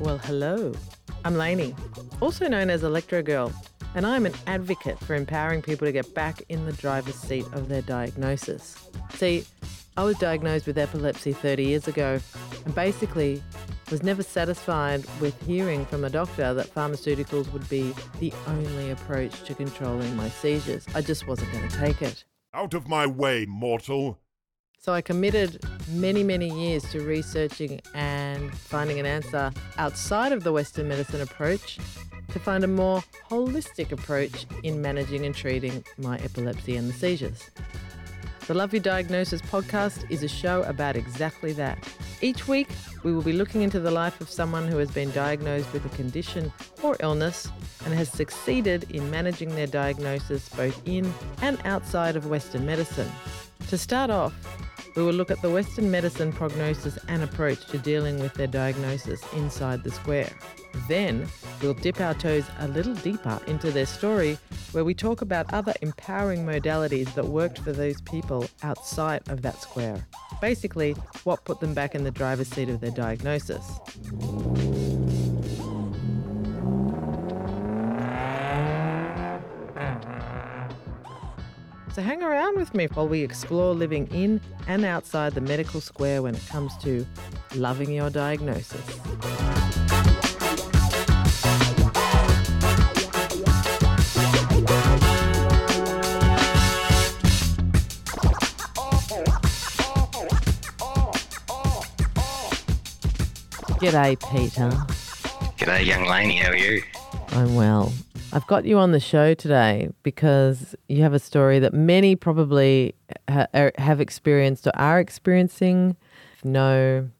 Well, hello. I'm Lainey, also known as Electro Girl, and I'm an advocate for empowering people to get back in the driver's seat of their diagnosis. See, I was diagnosed with epilepsy 30 years ago and basically was never satisfied with hearing from a doctor that pharmaceuticals would be the only approach to controlling my seizures. I just wasn't going to take it. Out of my way, mortal. So I committed many, many years to researching and finding an answer outside of the Western medicine approach to find a more holistic approach in managing and treating my epilepsy and the seizures. The Love Your Diagnosis podcast is a show about exactly that. Each week, we will be looking into the life of someone who has been diagnosed with a condition or illness and has succeeded in managing their diagnosis both in and outside of Western medicine. To start off, we will look at the Western medicine prognosis and approach to dealing with their diagnosis inside the square. Then, we'll dip our toes a little deeper into their story, where we talk about other empowering modalities that worked for those people outside of that square. Basically, what put them back in the driver's seat of their diagnosis. So hang around with me while we explore living in and outside the medical square when it comes to loving your diagnosis. G'day, Peter. G'day, young lady. How are you? I'm well. I've got you on the show today because you have a story that many probably ha- er, have experienced or are experiencing, no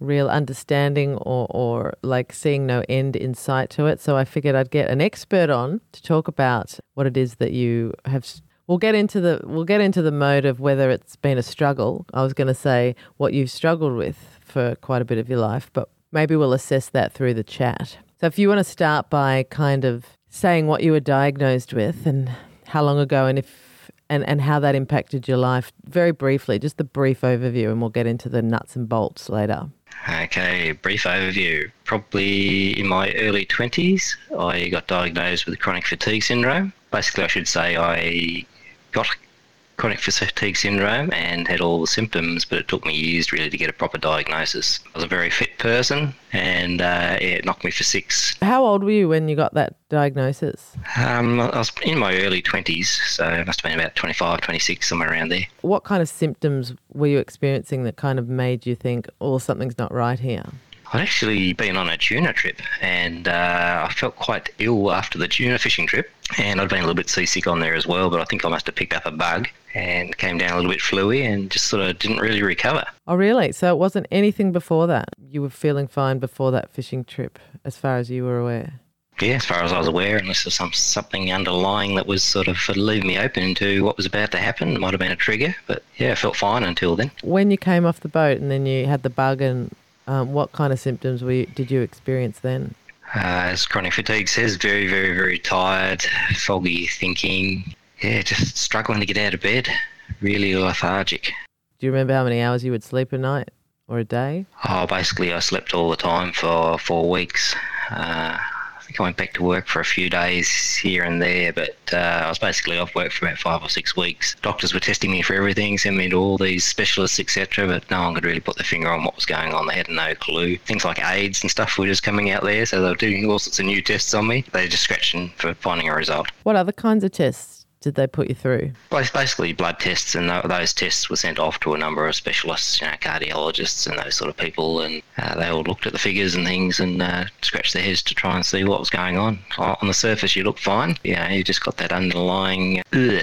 real understanding or, or like seeing no end in sight to it. So I figured I'd get an expert on to talk about what it is that you have. We'll get into the we'll get into the mode of whether it's been a struggle. I was going to say what you've struggled with for quite a bit of your life, but maybe we'll assess that through the chat. So if you want to start by kind of saying what you were diagnosed with and how long ago and if and, and how that impacted your life very briefly, just the brief overview and we'll get into the nuts and bolts later. Okay, brief overview. Probably in my early 20s, I got diagnosed with chronic fatigue syndrome. Basically, I should say I got chronic fatigue syndrome and had all the symptoms, but it took me years really to get a proper diagnosis. I was a very fit person and uh, yeah, it knocked me for six. How old were you when you got that diagnosis? Um, I was in my early 20s, so it must have been about 25, 26, somewhere around there. What kind of symptoms were you experiencing that kind of made you think, oh, something's not right here? I'd actually been on a tuna trip and uh, I felt quite ill after the tuna fishing trip. And I'd been a little bit seasick on there as well, but I think I must have picked up a bug and came down a little bit fluey and just sort of didn't really recover. Oh, really? So it wasn't anything before that? You were feeling fine before that fishing trip, as far as you were aware? Yeah, as far as I was aware, unless there's some something underlying that was sort of leaving me open to what was about to happen, it might have been a trigger. But yeah, I felt fine until then. When you came off the boat and then you had the bug, and um, what kind of symptoms were you, did you experience then? Uh, as chronic fatigue says, very, very, very tired, foggy thinking. Yeah, just struggling to get out of bed. Really lethargic. Do you remember how many hours you would sleep a night or a day? Oh, basically, I slept all the time for four weeks. Uh, I went back to work for a few days here and there, but uh, I was basically off work for about five or six weeks. Doctors were testing me for everything, sending me to all these specialists, etc., but no one could really put their finger on what was going on. They had no clue. Things like AIDS and stuff were just coming out there, so they were doing all sorts of new tests on me. They were just scratching for finding a result. What other kinds of tests did they put you through? Bas- Basically, blood tests, and those tests were sent off to a number of specialists, you know, cardiologists and those sort of people, and uh, they all looked at the figures and things and uh, scratched their heads to try and see what was going on. On the surface, you look fine. You know, you just got that underlying. Ugh.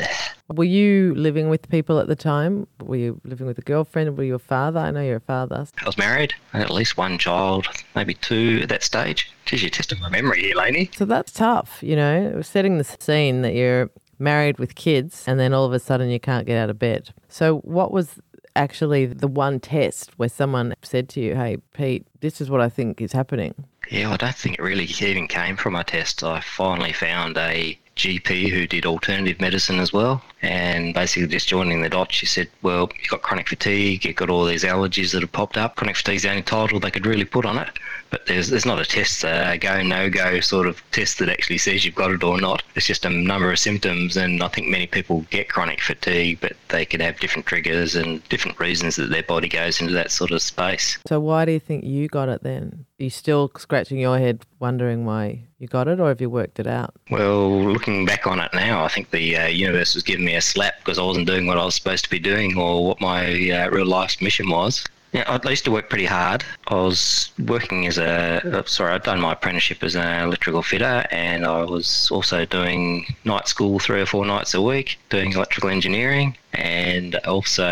Were you living with people at the time? Were you living with a girlfriend? Were you a father? I know you're a father. I was married. I had at least one child, maybe two at that stage. Geez, you're testing my memory here, Lainey. So that's tough, you know, setting the scene that you're married with kids and then all of a sudden you can't get out of bed. So, what was actually the one test where someone said to you, Hey, Pete, this is what I think is happening? Yeah, I don't think it really even came from a test. I finally found a GP who did alternative medicine as well. And basically, just joining the dots, she said, Well, you've got chronic fatigue, you've got all these allergies that have popped up. Chronic fatigue is the only title they could really put on it. But there's, there's not a test, a go, no go sort of test that actually says you've got it or not. It's just a number of symptoms. And I think many people get chronic fatigue, but they could have different triggers and different reasons that their body goes into that sort of space. So, why do you think you got it then? Are you still scratching your head wondering why you got it, or have you worked it out? Well, looking back on it now, I think the uh, universe was giving me a slap because I wasn't doing what I was supposed to be doing or what my uh, real life's mission was. Yeah, I used to work pretty hard. I was working as a sorry, I'd done my apprenticeship as an electrical fitter, and I was also doing night school three or four nights a week, doing electrical engineering and also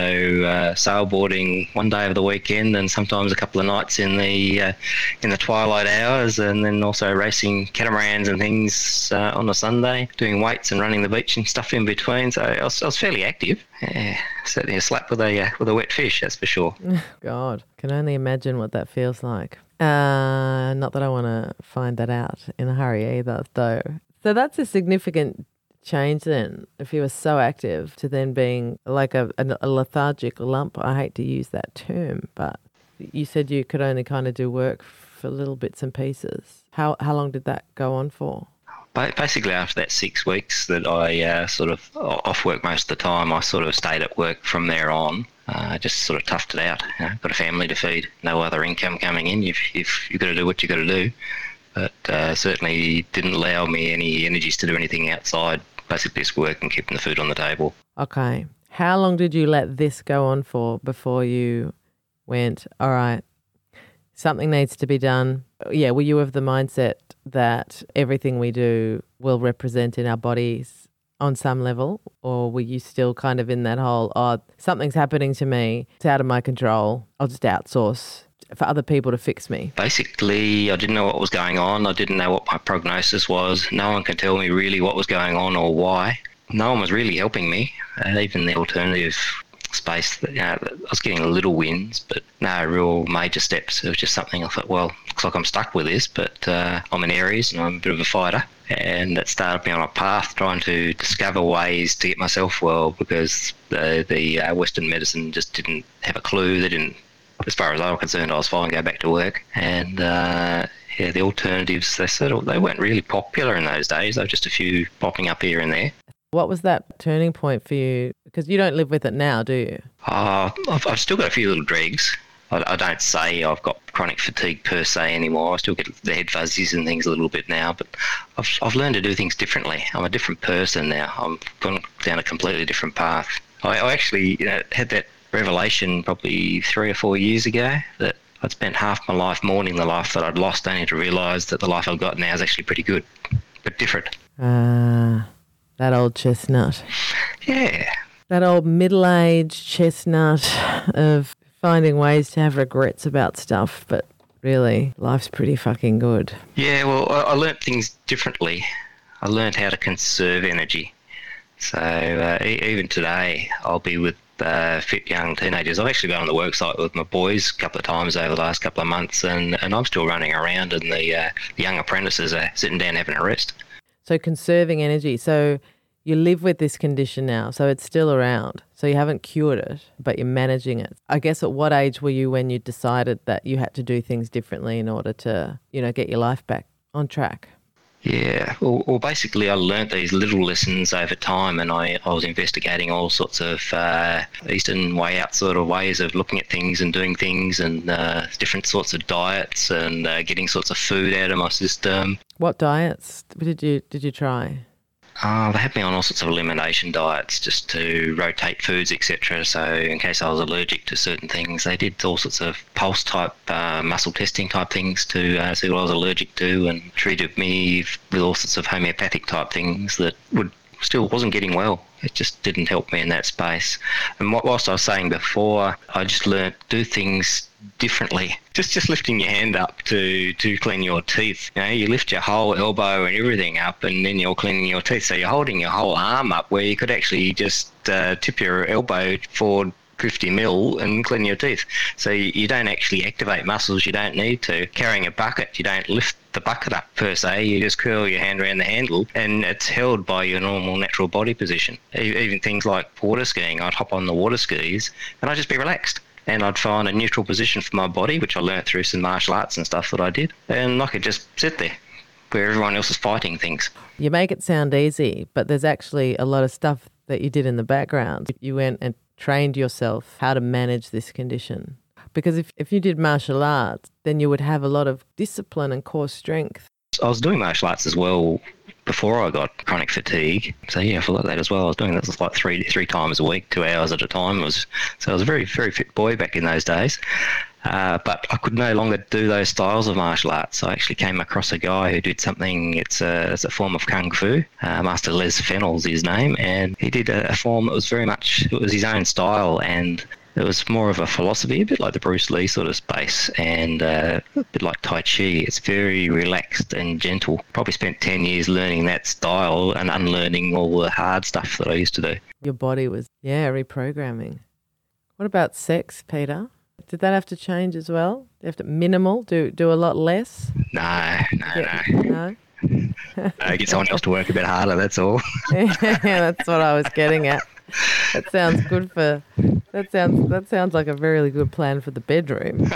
uh, sailboarding one day of the weekend and sometimes a couple of nights in the uh, in the twilight hours and then also racing catamarans and things uh, on a Sunday doing weights and running the beach and stuff in between. So I was, I was fairly active. Yeah, certainly a slap with a uh, with a wet fish that's for sure. God can only imagine what that feels like. Uh, not that I want to find that out in a hurry either though. So that's a significant change then if you were so active to then being like a, a, lethargic lump i hate to use that term but you said you could only kind of do work for little bits and pieces. How how long did that go on for? Basically after that six weeks that i uh, sort of off work most of the time i sort of stayed at work from there on. Uh, just sort of toughed it out you know, got a family to feed no other income coming in. You've, you've, you've got to do what you've got to do uh, certainly didn't allow me any energies to do anything outside basically just work and keeping the food on the table. Okay. How long did you let this go on for before you went, all right, something needs to be done? Yeah, were you of the mindset that everything we do will represent in our bodies on some level? Or were you still kind of in that whole, oh, something's happening to me, it's out of my control, I'll just outsource for other people to fix me? Basically, I didn't know what was going on. I didn't know what my prognosis was. No one can tell me really what was going on or why. No one was really helping me. Uh, even the alternative space, you know, I was getting little wins, but no real major steps. It was just something I thought, well, looks like I'm stuck with this, but uh, I'm an Aries and I'm a bit of a fighter. And that started me on a path trying to discover ways to get myself well because the, the uh, Western medicine just didn't have a clue. They didn't as far as I was concerned, I was fine, go back to work. And uh, yeah, the alternatives, they sort of, they weren't really popular in those days. They were just a few popping up here and there. What was that turning point for you? Because you don't live with it now, do you? Uh, I've, I've still got a few little dregs. I, I, don't say I've got chronic fatigue per se anymore. I still get the head fuzzies and things a little bit now, but I've, I've learned to do things differently. I'm a different person now. I'm gone down a completely different path. I, I actually you know, had that revelation probably three or four years ago that I'd spent half my life mourning the life that I'd lost, only to realise that the life I've got now is actually pretty good, but different. Ah, uh, that old chestnut. Yeah. That old middle aged chestnut of finding ways to have regrets about stuff, but really, life's pretty fucking good. Yeah, well, I, I learnt things differently. I learnt how to conserve energy. So uh, even today, I'll be with uh, fit young teenagers. I've actually been on the worksite with my boys a couple of times over the last couple of months, and, and I'm still running around, and the, uh, the young apprentices are sitting down having a rest. So conserving energy. So you live with this condition now, so it's still around. So you haven't cured it, but you're managing it. I guess at what age were you when you decided that you had to do things differently in order to, you know, get your life back on track? Yeah, well, well, basically, I learnt these little lessons over time, and I, I was investigating all sorts of uh, Eastern way out sort of ways of looking at things and doing things, and uh, different sorts of diets, and uh, getting sorts of food out of my system. What diets did you did you try? Uh, they had me on all sorts of elimination diets just to rotate foods, etc. So in case I was allergic to certain things, they did all sorts of pulse type uh, muscle testing type things to uh, see what I was allergic to, and treated me with all sorts of homeopathic type things that would still wasn't getting well. It just didn't help me in that space. And whilst I was saying before, I just learnt do things differently. Just just lifting your hand up to to clean your teeth. You know, you lift your whole elbow and everything up, and then you're cleaning your teeth. So you're holding your whole arm up, where you could actually just uh, tip your elbow forward 50 mil and clean your teeth. So you, you don't actually activate muscles you don't need to. Carrying a bucket, you don't lift the bucket up per se. You just curl your hand around the handle, and it's held by your normal natural body position. Even things like water skiing, I'd hop on the water skis and I'd just be relaxed. And I'd find a neutral position for my body, which I learnt through some martial arts and stuff that I did. And I could just sit there where everyone else is fighting things. You make it sound easy, but there's actually a lot of stuff that you did in the background. You went and trained yourself how to manage this condition. Because if, if you did martial arts, then you would have a lot of discipline and core strength. I was doing martial arts as well before I got chronic fatigue. So yeah, I forgot that as well. I was doing this like three three times a week, two hours at a time. It was so I was a very very fit boy back in those days. Uh, but I could no longer do those styles of martial arts. I actually came across a guy who did something. It's a, it's a form of kung fu. Uh, Master Les Fennell's his name, and he did a, a form that was very much it was his own style, and it was more of a philosophy, a bit like the Bruce Lee sort of space, and uh, a bit like Tai Chi. It's very relaxed and gentle. Probably spent 10 years learning that style and unlearning all the hard stuff that I used to do. Your body was, yeah, reprogramming. What about sex, Peter? Did that have to change as well? Do you have to minimal? Do do a lot less? No, no, yeah, no. No. uh, get someone else to work a bit harder. That's all. yeah, that's what I was getting at. That sounds good for. That sounds that sounds like a very good plan for the bedroom.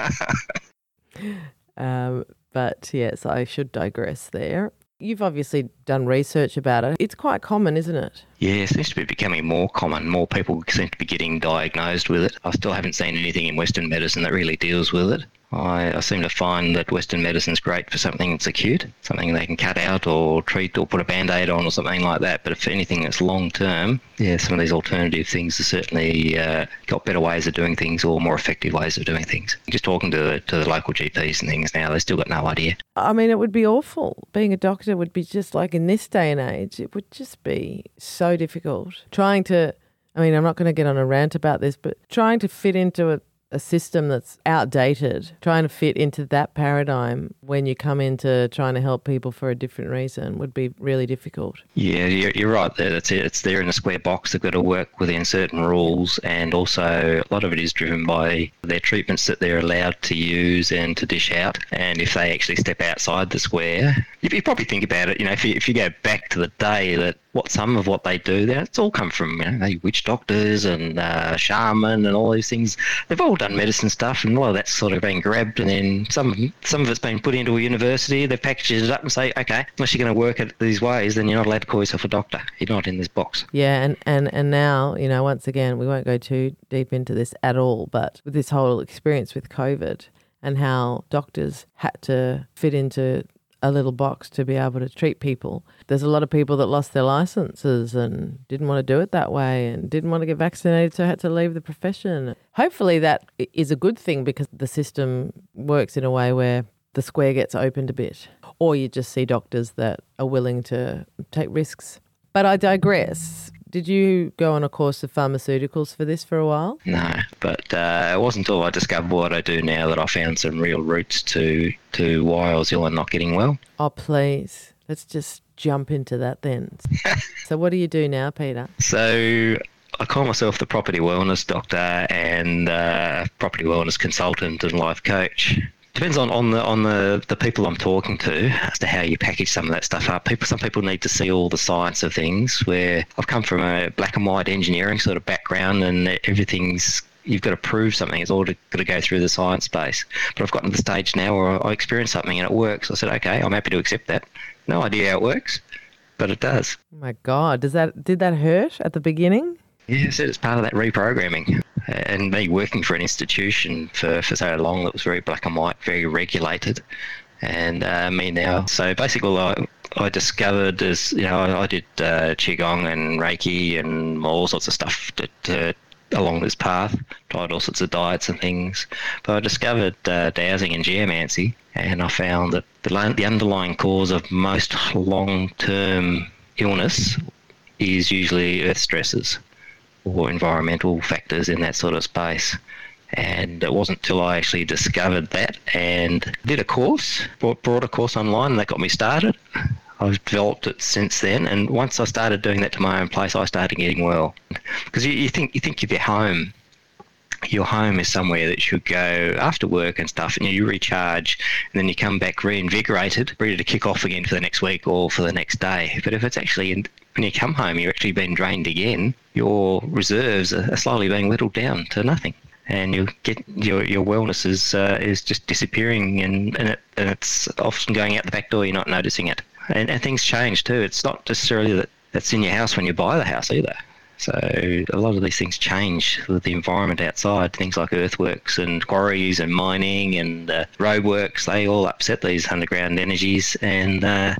um, but yes, I should digress there. You've obviously done research about it. It's quite common, isn't it? Yeah, it seems to be becoming more common. More people seem to be getting diagnosed with it. I still haven't seen anything in Western medicine that really deals with it. I, I seem to find that Western medicine's great for something that's acute, something they can cut out or treat or put a band aid on or something like that. But if anything that's long term, yeah, some of these alternative things have certainly uh, got better ways of doing things or more effective ways of doing things. Just talking to, to the local GPs and things now, they've still got no idea. I mean, it would be awful. Being a doctor would be just like in this day and age, it would just be so difficult. Trying to, I mean, I'm not going to get on a rant about this, but trying to fit into a a system that's outdated, trying to fit into that paradigm when you come into trying to help people for a different reason would be really difficult. Yeah, you're, right there. That's it. It's there in a square box. They've got to work within certain rules, and also a lot of it is driven by their treatments that they're allowed to use and to dish out. And if they actually step outside the square, if you probably think about it, you know, if you, if you go back to the day that what some of what they do there, it's all come from you know, witch doctors and uh, shaman and all these things. They've all done medicine stuff, and a lot of that's sort of been grabbed, and then some some of it's been put into a university. They've packaged it up and say, okay, unless you're going to work it these ways, then you're not allowed to call yourself a doctor. You're not in this box. Yeah, and and and now you know, once again, we won't go too deep into this at all, but with this whole experience with COVID and how doctors had to fit into a little box to be able to treat people. There's a lot of people that lost their licenses and didn't want to do it that way and didn't want to get vaccinated, so had to leave the profession. Hopefully, that is a good thing because the system works in a way where the square gets opened a bit, or you just see doctors that are willing to take risks. But I digress. Did you go on a course of pharmaceuticals for this for a while? No, but uh, it wasn't until I discovered what I do now that I found some real roots to to why I was ill and not getting well. Oh, please. Let's just jump into that then. so, what do you do now, Peter? So, I call myself the property wellness doctor and uh, property wellness consultant and life coach depends on, on the on the, the people I'm talking to as to how you package some of that stuff up. People some people need to see all the science of things. Where I've come from a black and white engineering sort of background, and everything's you've got to prove something. It's all got to go through the science base. But I've gotten to the stage now where I experience something and it works. I said, okay, I'm happy to accept that. No idea how it works, but it does. Oh my God, does that did that hurt at the beginning? Yeah, I said it's part of that reprogramming and me working for an institution for, for so long that was very black and white, very regulated, and uh, me now. So basically, I, I discovered is you know I, I did uh, qigong and reiki and all sorts of stuff uh, along this path. Tried all sorts of diets and things, but I discovered uh, dowsing and geomancy, and I found that the, the underlying cause of most long-term illness is usually earth stresses or environmental factors in that sort of space. And it wasn't until I actually discovered that and did a course, brought, brought a course online, and that got me started. I've developed it since then, and once I started doing that to my own place, I started getting well. Because you, you think you think if you're home, your home is somewhere that you go after work and stuff, and you recharge, and then you come back reinvigorated, ready to kick off again for the next week or for the next day. But if it's actually in, when you come home, you're actually being drained again, your reserves are slowly being whittled down to nothing and you get your your wellness is uh, is just disappearing, and and, it, and it's often going out the back door. You're not noticing it, and, and things change too. It's not necessarily that that's in your house when you buy the house either. So a lot of these things change with the environment outside. Things like earthworks and quarries and mining and uh, roadworks, they all upset these underground energies, and uh,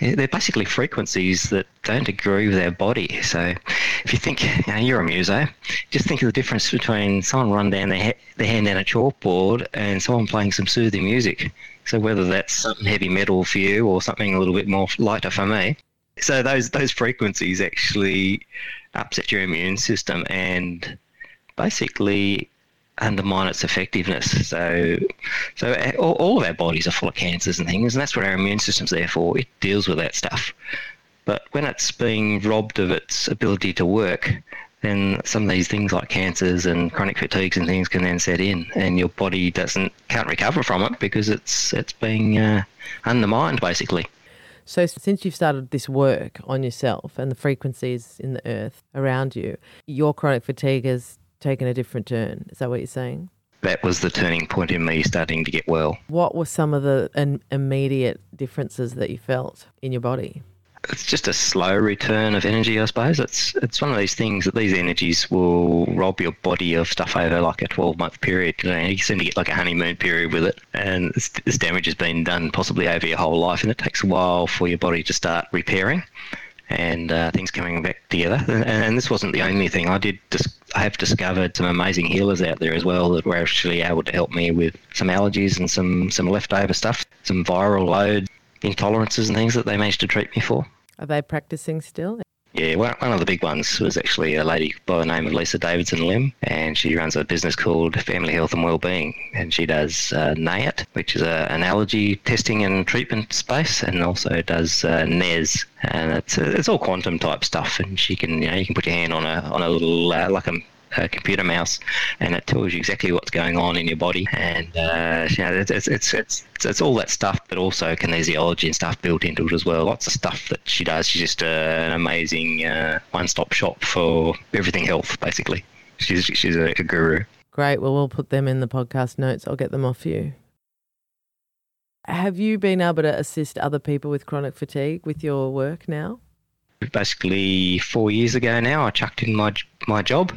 they're basically frequencies that don't agree with our body. So if you think you know, you're a muso, just think of the difference between someone run down their, their hand down a chalkboard and someone playing some soothing music. So whether that's something heavy metal for you or something a little bit more lighter for me. So those those frequencies actually upset your immune system and basically undermine its effectiveness. So, so all, all of our bodies are full of cancers and things, and that's what our immune system's there for. It deals with that stuff. But when it's being robbed of its ability to work, then some of these things like cancers and chronic fatigues and things can then set in, and your body doesn't can't recover from it because it's it's being uh, undermined basically. So, since you've started this work on yourself and the frequencies in the earth around you, your chronic fatigue has taken a different turn. Is that what you're saying? That was the turning point in me starting to get well. What were some of the immediate differences that you felt in your body? It's just a slow return of energy, I suppose. It's it's one of these things that these energies will rob your body of stuff over like a 12 month period. You, know, you seem to get like a honeymoon period with it, and this, this damage has been done possibly over your whole life, and it takes a while for your body to start repairing and uh, things coming back together. And, and, this wasn't the only thing. I did. Dis- I have discovered some amazing healers out there as well that were actually able to help me with some allergies and some some leftover stuff, some viral load intolerances and things that they managed to treat me for. Are they practicing still? Yeah, one, one of the big ones was actually a lady by the name of Lisa Davidson Lim, and she runs a business called Family Health and Wellbeing, and she does uh, NAET, which is a, an allergy testing and treatment space, and also does uh, NES, and it's uh, it's all quantum type stuff, and she can you know you can put your hand on a on a little uh, like a a computer mouse, and it tells you exactly what's going on in your body. And uh, you know, it's, it's, it's it's it's all that stuff, but also kinesiology and stuff built into it as well. Lots of stuff that she does. She's just uh, an amazing uh, one-stop shop for everything health, basically. She's she's a, a guru. Great. Well, we'll put them in the podcast notes. I'll get them off you. Have you been able to assist other people with chronic fatigue with your work now? basically four years ago now, I chucked in my my job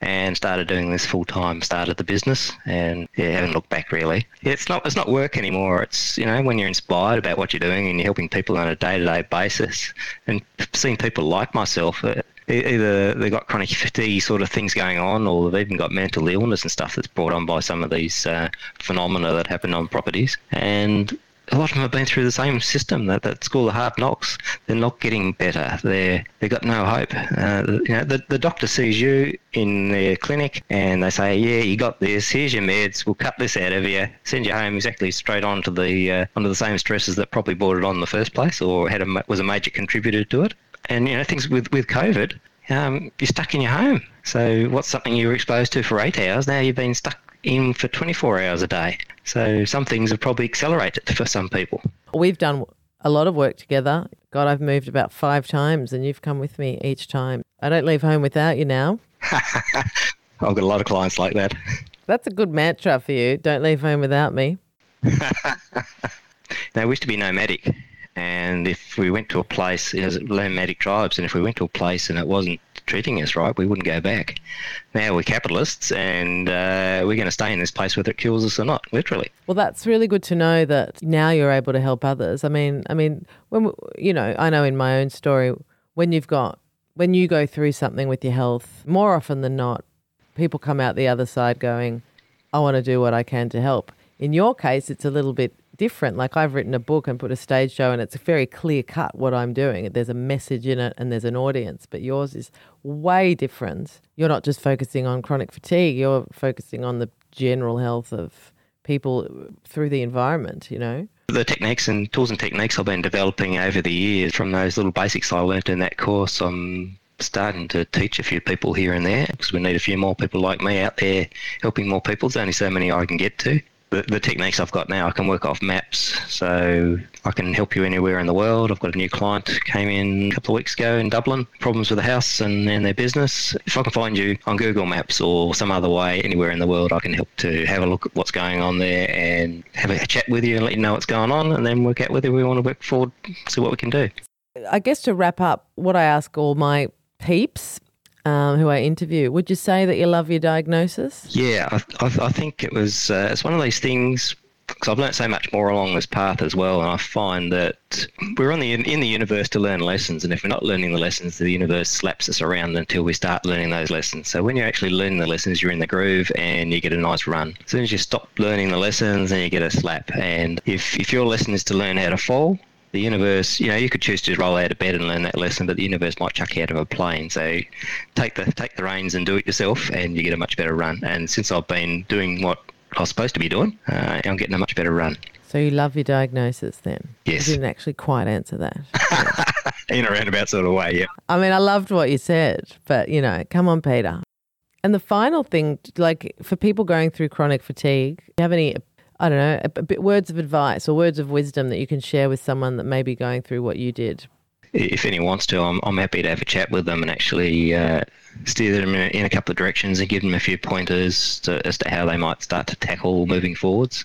and started doing this full time. Started the business and yeah, haven't looked back really. It's not it's not work anymore. It's you know when you're inspired about what you're doing and you're helping people on a day to day basis, and seeing people like myself. Uh, either they've got chronic fatigue sort of things going on, or they've even got mental illness and stuff that's brought on by some of these uh, phenomena that happen on properties. And a lot of them have been through the same system that, that school of hard knocks. They're not getting better. They're they've got no hope. Uh, you know, the, the doctor sees you in their clinic and they say, yeah, you got this. Here's your meds. We'll cut this out of you. Send you home exactly straight onto the uh, the same stresses that probably brought it on in the first place or had a, was a major contributor to it. And you know things with with COVID, um, you're stuck in your home. So what's something you were exposed to for eight hours? Now you've been stuck in for 24 hours a day. So some things have probably accelerated for some people. We've done a lot of work together. God, I've moved about five times and you've come with me each time. I don't leave home without you now. I've got a lot of clients like that. That's a good mantra for you. Don't leave home without me. now, I wish to be nomadic. And if we went to a place, you know, nomadic tribes, and if we went to a place and it wasn't treating us right, we wouldn't go back. Now we're capitalists and uh, we're going to stay in this place whether it kills us or not, literally. Well, that's really good to know that now you're able to help others. I mean, I mean, when you know, I know in my own story, when you've got when you go through something with your health, more often than not, people come out the other side going, "I want to do what I can to help." In your case, it's a little bit different. Like I've written a book and put a stage show, and it's a very clear cut what I'm doing. There's a message in it and there's an audience, but yours is way different. You're not just focusing on chronic fatigue, you're focusing on the general health of people through the environment, you know? The techniques and tools and techniques I've been developing over the years from those little basics I learnt in that course, I'm starting to teach a few people here and there because we need a few more people like me out there helping more people. There's only so many I can get to. The, techniques I've got now, I can work off maps, so I can help you anywhere in the world. I've got a new client came in a couple of weeks ago in Dublin, problems with the house and, and their business. If I can find you on Google Maps or some other way anywhere in the world, I can help to have a look at what's going on there and have a chat with you and let you know what's going on, and then work out whether we want to work forward, see what we can do. I guess to wrap up, what I ask all my peeps um, who I interview, would you say that you love your diagnosis? Yeah, I, I, I think it was. Uh, it's one of these things because I've learned so much more along this path as well, and I find that we're on the in the universe to learn lessons, and if we're not learning the lessons, the universe slaps us around until we start learning those lessons. So when you're actually learning the lessons, you're in the groove and you get a nice run. As soon as you stop learning the lessons, then you get a slap. And if if your lesson is to learn how to fall, the universe, you know, you could choose to roll out of bed and learn that lesson, but the universe might chuck you out of a plane. So take the take the reins and do it yourself, and you get a much better run. And since I've been doing what I was supposed to be doing, uh, I'm getting a much better run. So you love your diagnosis then? Yes. You didn't actually quite answer that. In a roundabout sort of way, yeah. I mean, I loved what you said, but you know, come on, Peter. And the final thing, like for people going through chronic fatigue, do you have any I don't know, a, bit words of advice or words of wisdom that you can share with someone that may be going through what you did? If anyone wants to, I'm, I'm happy to have a chat with them and actually uh, steer them in a, in a, couple of directions and give them a few pointers to, as to how they might start to tackle moving forwards.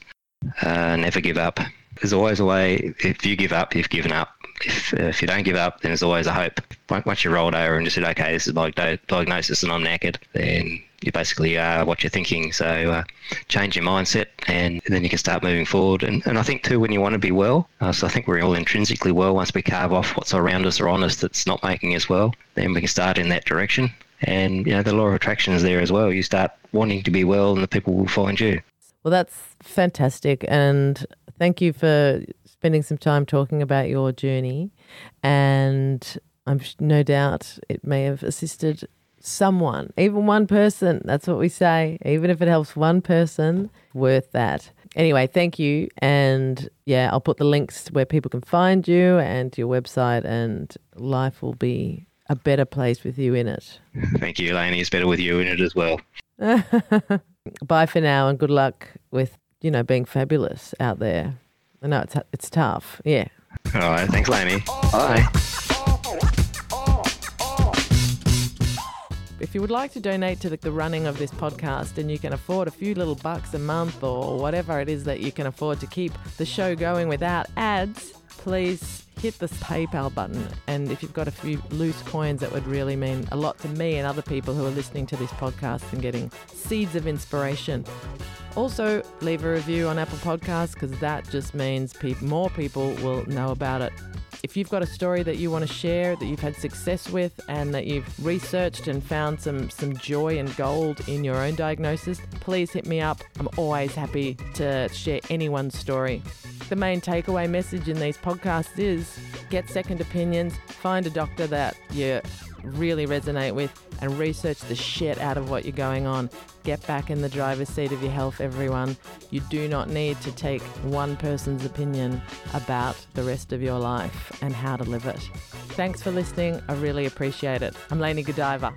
Uh, never give up. There's always a way. If you give up, you've given up. If, if you don't give up, then there's always a hope. Once you rolled over and just said, okay, this is my diagnosis and I'm knackered, then you basically are what you're thinking. So uh, change your mindset, and then you can start moving forward. And, and I think too, when you want to be well, uh, so I think we're all intrinsically well. Once we carve off what's around us or on us that's not making us well, then we can start in that direction. And you know, the law of attraction is there as well. You start wanting to be well, and the people will find you. Well, that's fantastic, and thank you for spending some time talking about your journey. And I'm no doubt it may have assisted someone, even one person. That's what we say. Even if it helps one person, worth that. Anyway, thank you. And yeah, I'll put the links where people can find you and your website, and life will be a better place with you in it. Thank you, Elaine. It's better with you in it as well. Bye for now, and good luck with you know being fabulous out there. I know it's it's tough. Yeah. All right. Thanks, Lainey. Bye. If you would like to donate to the, the, running of this podcast and you can afford a few little bucks a month or whatever it is that you can afford to keep the show going without ads, please hit the PayPal button. And if you've got a few loose coins, that would really mean a lot to me and other people who are listening to this podcast and getting seeds of inspiration. Also, leave a review on Apple Podcasts because that just means pe- more people will know about it. If you've got a story that you want to share that you've had success with and that you've researched and found some, some joy and gold in your own diagnosis, please hit me up. I'm always happy to share anyone's story. The main takeaway message in these podcasts is get second opinions, find a doctor that you really resonate with, and research the shit out of what you're going on. Get back in the driver's seat of your health, everyone. You do not need to take one person's opinion about the rest of your life and how to live it. Thanks for listening. I really appreciate it. I'm Lainey Godiva.